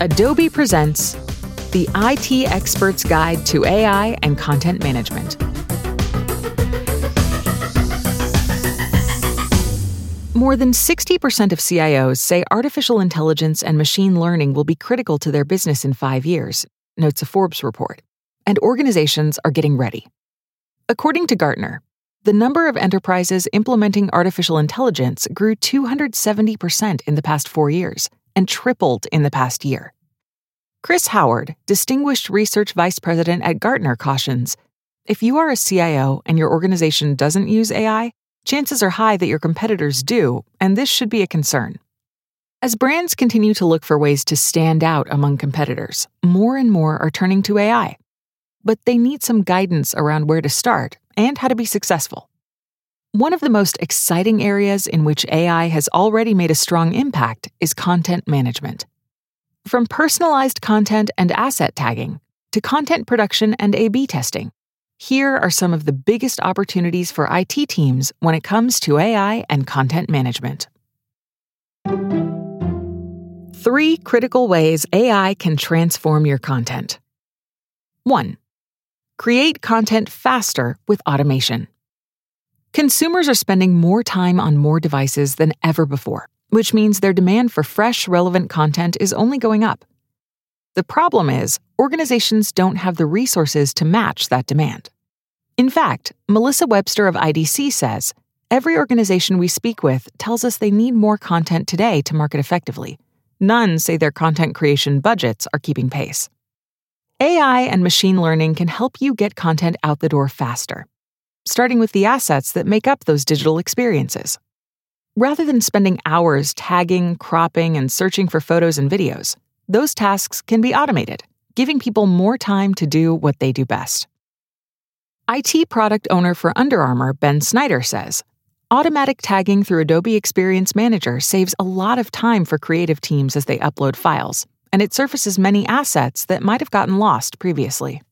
Adobe presents the IT Expert's Guide to AI and Content Management. More than 60% of CIOs say artificial intelligence and machine learning will be critical to their business in five years, notes a Forbes report, and organizations are getting ready. According to Gartner, the number of enterprises implementing artificial intelligence grew 270% in the past four years and tripled in the past year. Chris Howard, Distinguished Research Vice President at Gartner, cautions if you are a CIO and your organization doesn't use AI, chances are high that your competitors do, and this should be a concern. As brands continue to look for ways to stand out among competitors, more and more are turning to AI. But they need some guidance around where to start and how to be successful. One of the most exciting areas in which AI has already made a strong impact is content management. From personalized content and asset tagging to content production and A B testing, here are some of the biggest opportunities for IT teams when it comes to AI and content management. Three critical ways AI can transform your content. 1. Create content faster with automation. Consumers are spending more time on more devices than ever before, which means their demand for fresh, relevant content is only going up. The problem is, organizations don't have the resources to match that demand. In fact, Melissa Webster of IDC says every organization we speak with tells us they need more content today to market effectively. None say their content creation budgets are keeping pace. AI and machine learning can help you get content out the door faster starting with the assets that make up those digital experiences. Rather than spending hours tagging, cropping, and searching for photos and videos, those tasks can be automated, giving people more time to do what they do best. IT product owner for Under Armour, Ben Snyder, says Automatic tagging through Adobe Experience Manager saves a lot of time for creative teams as they upload files, and it surfaces many assets that might have gotten lost previously.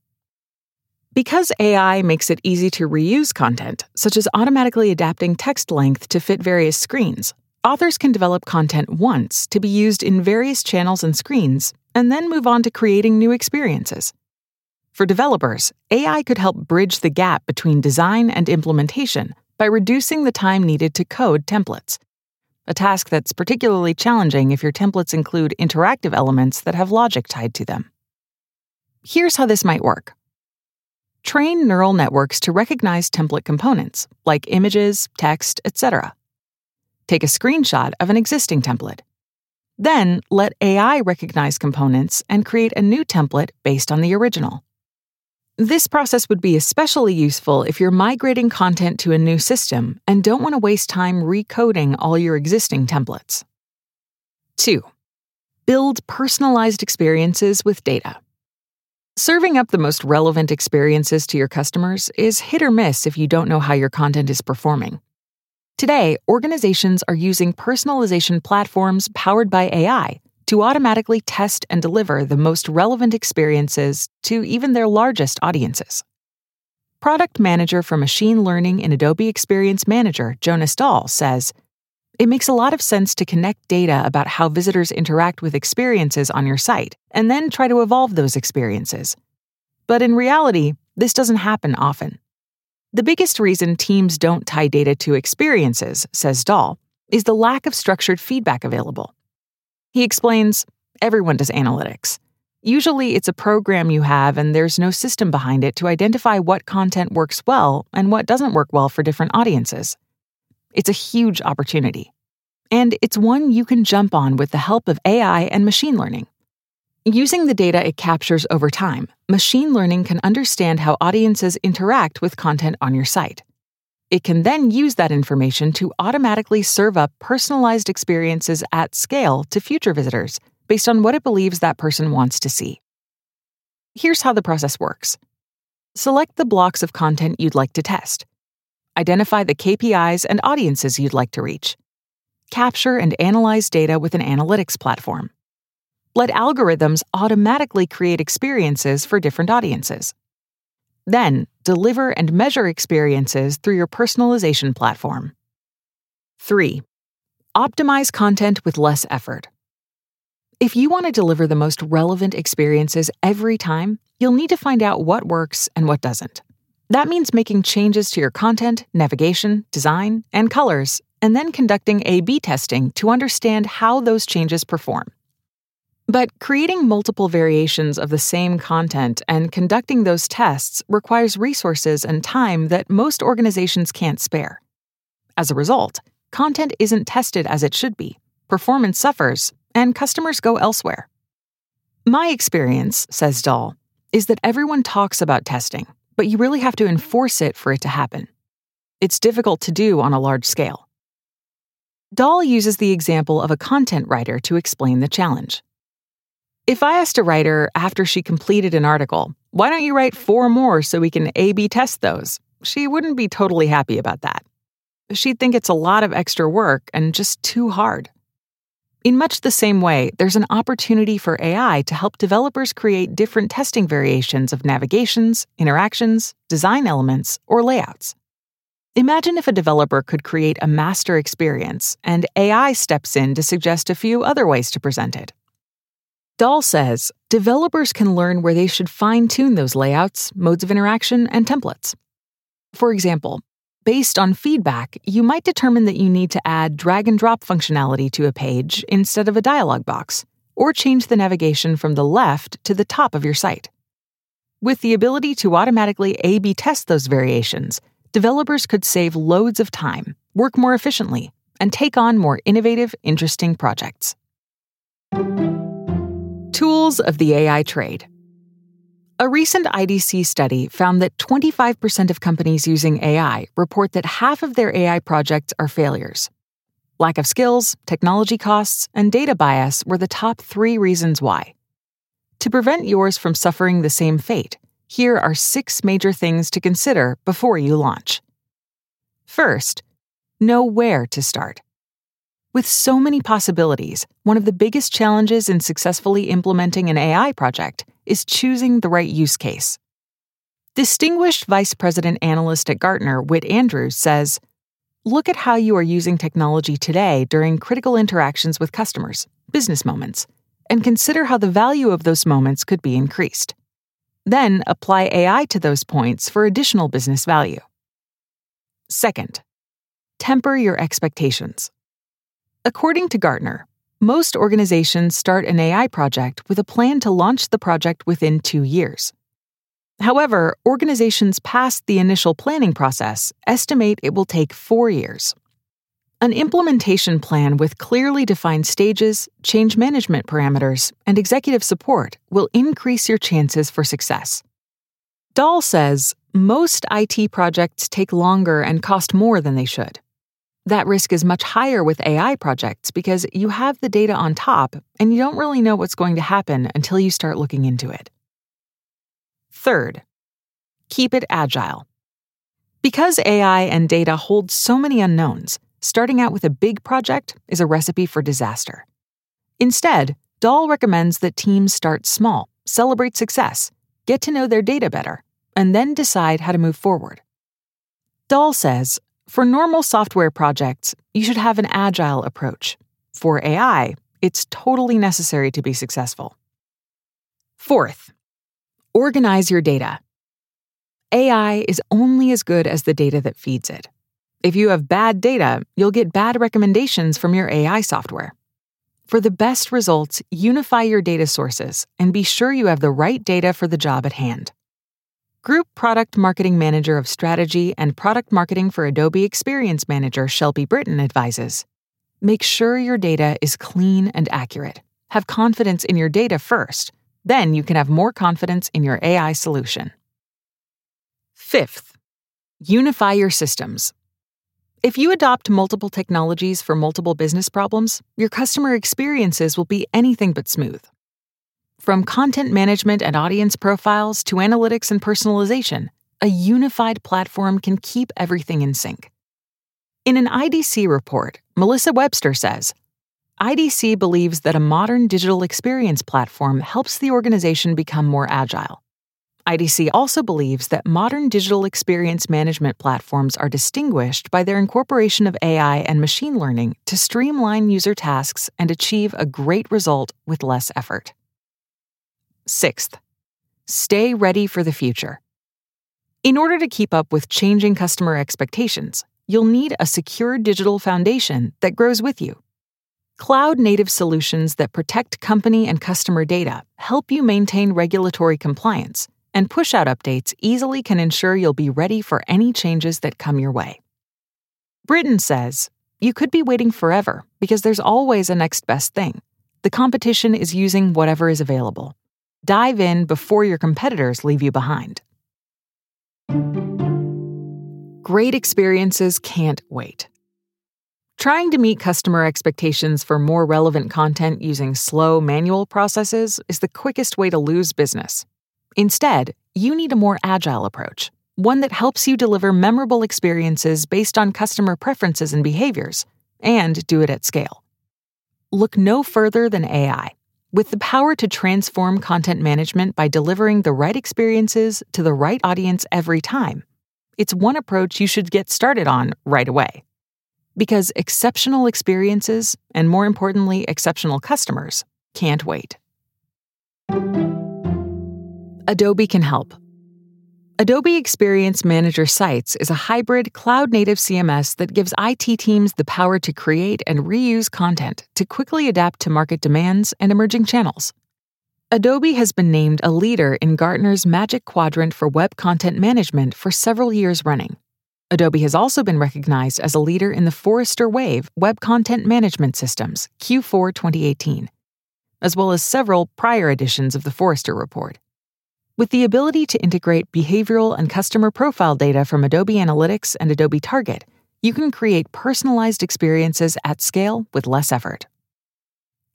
Because AI makes it easy to reuse content, such as automatically adapting text length to fit various screens, authors can develop content once to be used in various channels and screens, and then move on to creating new experiences. For developers, AI could help bridge the gap between design and implementation by reducing the time needed to code templates. A task that's particularly challenging if your templates include interactive elements that have logic tied to them. Here's how this might work. Train neural networks to recognize template components, like images, text, etc. Take a screenshot of an existing template. Then let AI recognize components and create a new template based on the original. This process would be especially useful if you're migrating content to a new system and don't want to waste time recoding all your existing templates. 2. Build personalized experiences with data. Serving up the most relevant experiences to your customers is hit or miss if you don't know how your content is performing. Today, organizations are using personalization platforms powered by AI to automatically test and deliver the most relevant experiences to even their largest audiences. Product manager for machine learning in Adobe Experience Manager, Jonas Dahl, says it makes a lot of sense to connect data about how visitors interact with experiences on your site and then try to evolve those experiences. But in reality, this doesn't happen often. The biggest reason teams don't tie data to experiences, says Dahl, is the lack of structured feedback available. He explains everyone does analytics. Usually, it's a program you have, and there's no system behind it to identify what content works well and what doesn't work well for different audiences. It's a huge opportunity. And it's one you can jump on with the help of AI and machine learning. Using the data it captures over time, machine learning can understand how audiences interact with content on your site. It can then use that information to automatically serve up personalized experiences at scale to future visitors based on what it believes that person wants to see. Here's how the process works Select the blocks of content you'd like to test. Identify the KPIs and audiences you'd like to reach. Capture and analyze data with an analytics platform. Let algorithms automatically create experiences for different audiences. Then, deliver and measure experiences through your personalization platform. 3. Optimize content with less effort. If you want to deliver the most relevant experiences every time, you'll need to find out what works and what doesn't. That means making changes to your content, navigation, design, and colors, and then conducting A B testing to understand how those changes perform. But creating multiple variations of the same content and conducting those tests requires resources and time that most organizations can't spare. As a result, content isn't tested as it should be, performance suffers, and customers go elsewhere. My experience, says Dahl, is that everyone talks about testing, but you really have to enforce it for it to happen. It's difficult to do on a large scale. Dahl uses the example of a content writer to explain the challenge. If I asked a writer after she completed an article, why don't you write four more so we can A B test those? She wouldn't be totally happy about that. She'd think it's a lot of extra work and just too hard. In much the same way, there's an opportunity for AI to help developers create different testing variations of navigations, interactions, design elements, or layouts. Imagine if a developer could create a master experience and AI steps in to suggest a few other ways to present it. Dahl says developers can learn where they should fine tune those layouts, modes of interaction, and templates. For example, Based on feedback, you might determine that you need to add drag and drop functionality to a page instead of a dialog box, or change the navigation from the left to the top of your site. With the ability to automatically A B test those variations, developers could save loads of time, work more efficiently, and take on more innovative, interesting projects. Tools of the AI Trade a recent IDC study found that 25% of companies using AI report that half of their AI projects are failures. Lack of skills, technology costs, and data bias were the top three reasons why. To prevent yours from suffering the same fate, here are six major things to consider before you launch. First, know where to start. With so many possibilities, one of the biggest challenges in successfully implementing an AI project is choosing the right use case. Distinguished Vice President Analyst at Gartner, Whit Andrews, says Look at how you are using technology today during critical interactions with customers, business moments, and consider how the value of those moments could be increased. Then apply AI to those points for additional business value. Second, temper your expectations. According to Gartner, most organizations start an AI project with a plan to launch the project within two years. However, organizations past the initial planning process estimate it will take four years. An implementation plan with clearly defined stages, change management parameters, and executive support will increase your chances for success. Dahl says most IT projects take longer and cost more than they should. That risk is much higher with AI projects because you have the data on top and you don't really know what's going to happen until you start looking into it. Third, keep it agile. Because AI and data hold so many unknowns, starting out with a big project is a recipe for disaster. Instead, Dahl recommends that teams start small, celebrate success, get to know their data better, and then decide how to move forward. Dahl says for normal software projects, you should have an agile approach. For AI, it's totally necessary to be successful. Fourth, organize your data. AI is only as good as the data that feeds it. If you have bad data, you'll get bad recommendations from your AI software. For the best results, unify your data sources and be sure you have the right data for the job at hand. Group Product Marketing Manager of Strategy and Product Marketing for Adobe Experience Manager Shelby Britton advises Make sure your data is clean and accurate. Have confidence in your data first, then you can have more confidence in your AI solution. Fifth, unify your systems. If you adopt multiple technologies for multiple business problems, your customer experiences will be anything but smooth. From content management and audience profiles to analytics and personalization, a unified platform can keep everything in sync. In an IDC report, Melissa Webster says IDC believes that a modern digital experience platform helps the organization become more agile. IDC also believes that modern digital experience management platforms are distinguished by their incorporation of AI and machine learning to streamline user tasks and achieve a great result with less effort. Sixth, stay ready for the future. In order to keep up with changing customer expectations, you'll need a secure digital foundation that grows with you. Cloud native solutions that protect company and customer data help you maintain regulatory compliance and push out updates easily can ensure you'll be ready for any changes that come your way. Britton says, You could be waiting forever because there's always a next best thing. The competition is using whatever is available. Dive in before your competitors leave you behind. Great experiences can't wait. Trying to meet customer expectations for more relevant content using slow manual processes is the quickest way to lose business. Instead, you need a more agile approach, one that helps you deliver memorable experiences based on customer preferences and behaviors, and do it at scale. Look no further than AI. With the power to transform content management by delivering the right experiences to the right audience every time, it's one approach you should get started on right away. Because exceptional experiences, and more importantly, exceptional customers, can't wait. Adobe can help. Adobe Experience Manager Sites is a hybrid cloud native CMS that gives IT teams the power to create and reuse content to quickly adapt to market demands and emerging channels. Adobe has been named a leader in Gartner's Magic Quadrant for Web Content Management for several years running. Adobe has also been recognized as a leader in the Forrester Wave Web Content Management Systems Q4 2018, as well as several prior editions of the Forrester Report. With the ability to integrate behavioral and customer profile data from Adobe Analytics and Adobe Target, you can create personalized experiences at scale with less effort.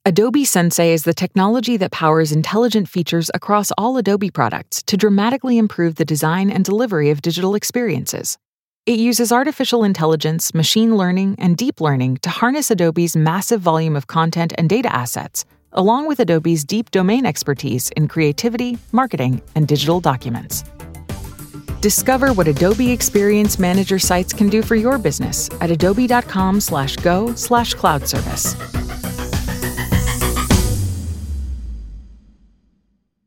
Adobe Sensei is the technology that powers intelligent features across all Adobe products to dramatically improve the design and delivery of digital experiences. It uses artificial intelligence, machine learning, and deep learning to harness Adobe's massive volume of content and data assets along with Adobe's deep domain expertise in creativity, marketing, and digital documents. Discover what Adobe Experience Manager sites can do for your business at adobe.com/go/cloud service.